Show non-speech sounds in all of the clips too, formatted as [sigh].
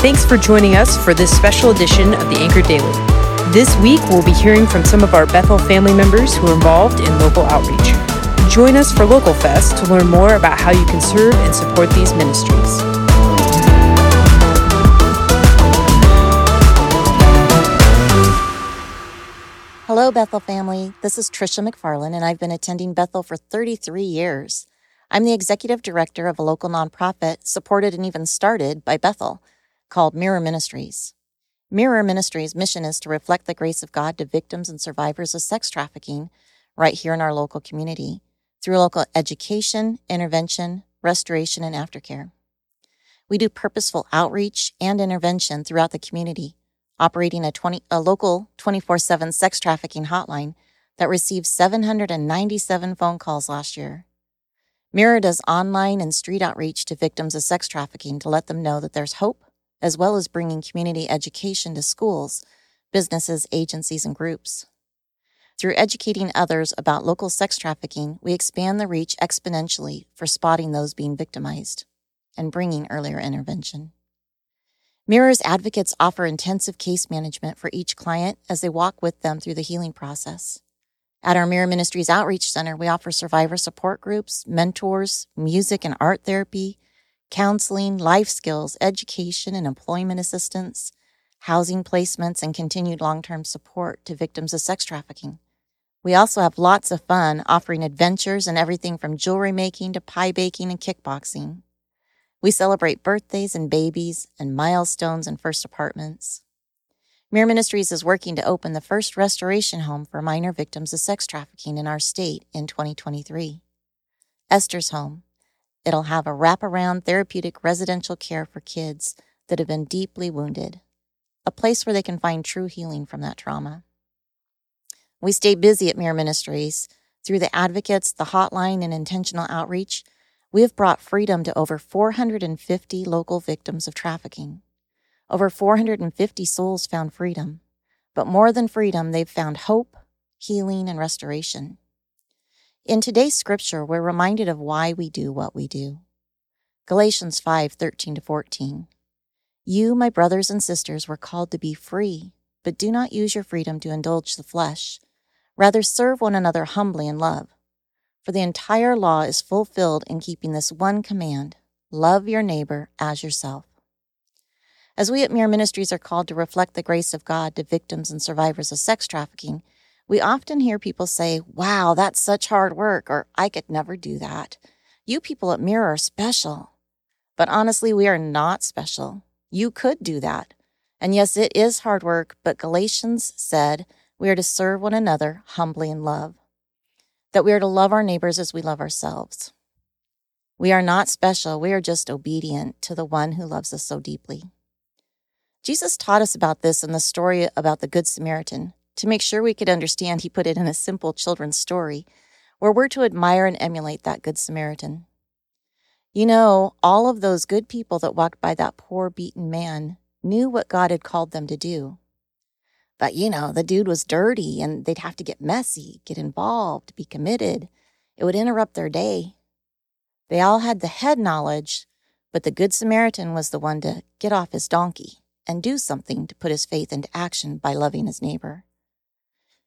Thanks for joining us for this special edition of the Anchor Daily. This week, we'll be hearing from some of our Bethel family members who are involved in local outreach. Join us for Local Fest to learn more about how you can serve and support these ministries. Hello, Bethel family. This is Tricia McFarland, and I've been attending Bethel for 33 years. I'm the executive director of a local nonprofit supported and even started by Bethel called Mirror Ministries. Mirror Ministries' mission is to reflect the grace of God to victims and survivors of sex trafficking right here in our local community through local education, intervention, restoration, and aftercare. We do purposeful outreach and intervention throughout the community, operating a, 20, a local 24 7 sex trafficking hotline that received 797 phone calls last year. Mirror does online and street outreach to victims of sex trafficking to let them know that there's hope, as well as bringing community education to schools, businesses, agencies, and groups. Through educating others about local sex trafficking, we expand the reach exponentially for spotting those being victimized and bringing earlier intervention. Mirror's advocates offer intensive case management for each client as they walk with them through the healing process. At our Mirror Ministries Outreach Center, we offer survivor support groups, mentors, music and art therapy, counseling, life skills, education and employment assistance, housing placements, and continued long term support to victims of sex trafficking. We also have lots of fun offering adventures and everything from jewelry making to pie baking and kickboxing. We celebrate birthdays and babies and milestones and first apartments. Mirror Ministries is working to open the first restoration home for minor victims of sex trafficking in our state in 2023. Esther's Home. It'll have a wraparound therapeutic residential care for kids that have been deeply wounded, a place where they can find true healing from that trauma. We stay busy at Mirror Ministries. Through the advocates, the hotline, and intentional outreach, we have brought freedom to over 450 local victims of trafficking. Over 450 souls found freedom, but more than freedom, they've found hope, healing, and restoration. In today's scripture, we're reminded of why we do what we do. Galatians 5 13 to 14. You, my brothers and sisters, were called to be free, but do not use your freedom to indulge the flesh. Rather, serve one another humbly in love. For the entire law is fulfilled in keeping this one command love your neighbor as yourself. As we at Mirror Ministries are called to reflect the grace of God to victims and survivors of sex trafficking, we often hear people say, Wow, that's such hard work, or I could never do that. You people at Mirror are special. But honestly, we are not special. You could do that. And yes, it is hard work, but Galatians said we are to serve one another humbly in love, that we are to love our neighbors as we love ourselves. We are not special, we are just obedient to the one who loves us so deeply. Jesus taught us about this in the story about the Good Samaritan. To make sure we could understand, he put it in a simple children's story where we're to admire and emulate that Good Samaritan. You know, all of those good people that walked by that poor beaten man knew what God had called them to do. But, you know, the dude was dirty and they'd have to get messy, get involved, be committed. It would interrupt their day. They all had the head knowledge, but the Good Samaritan was the one to get off his donkey and do something to put his faith into action by loving his neighbor.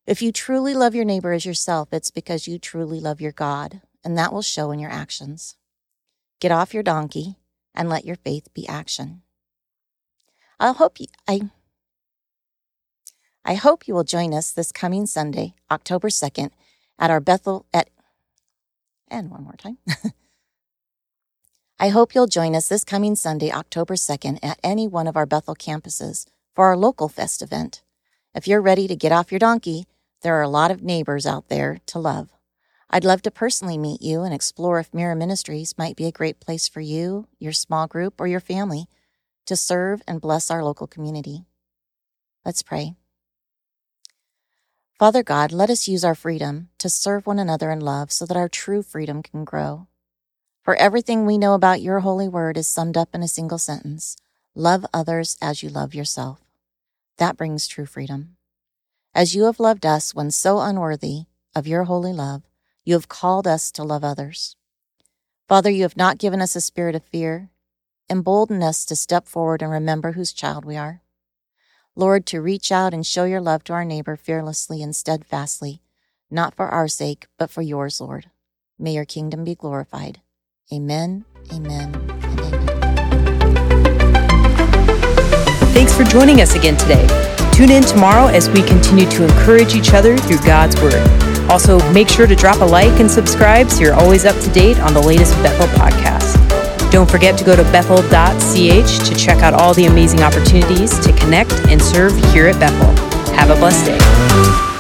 If you truly love your neighbor as yourself, it's because you truly love your God, and that will show in your actions. Get off your donkey and let your faith be action. I hope you, I I hope you will join us this coming Sunday, October 2nd, at our Bethel at and one more time. [laughs] I hope you'll join us this coming Sunday, October 2nd, at any one of our Bethel campuses for our local fest event. If you're ready to get off your donkey, there are a lot of neighbors out there to love. I'd love to personally meet you and explore if Mirror Ministries might be a great place for you, your small group, or your family to serve and bless our local community. Let's pray. Father God, let us use our freedom to serve one another in love so that our true freedom can grow. For everything we know about your holy word is summed up in a single sentence love others as you love yourself. That brings true freedom. As you have loved us when so unworthy of your holy love, you have called us to love others. Father, you have not given us a spirit of fear. embolden us to step forward and remember whose child we are. Lord, to reach out and show your love to our neighbor fearlessly and steadfastly, not for our sake, but for yours, Lord. May your kingdom be glorified. Amen, amen, amen. Thanks for joining us again today. Tune in tomorrow as we continue to encourage each other through God's Word. Also, make sure to drop a like and subscribe so you're always up to date on the latest Bethel podcast. Don't forget to go to bethel.ch to check out all the amazing opportunities to connect and serve here at Bethel. Have a blessed day.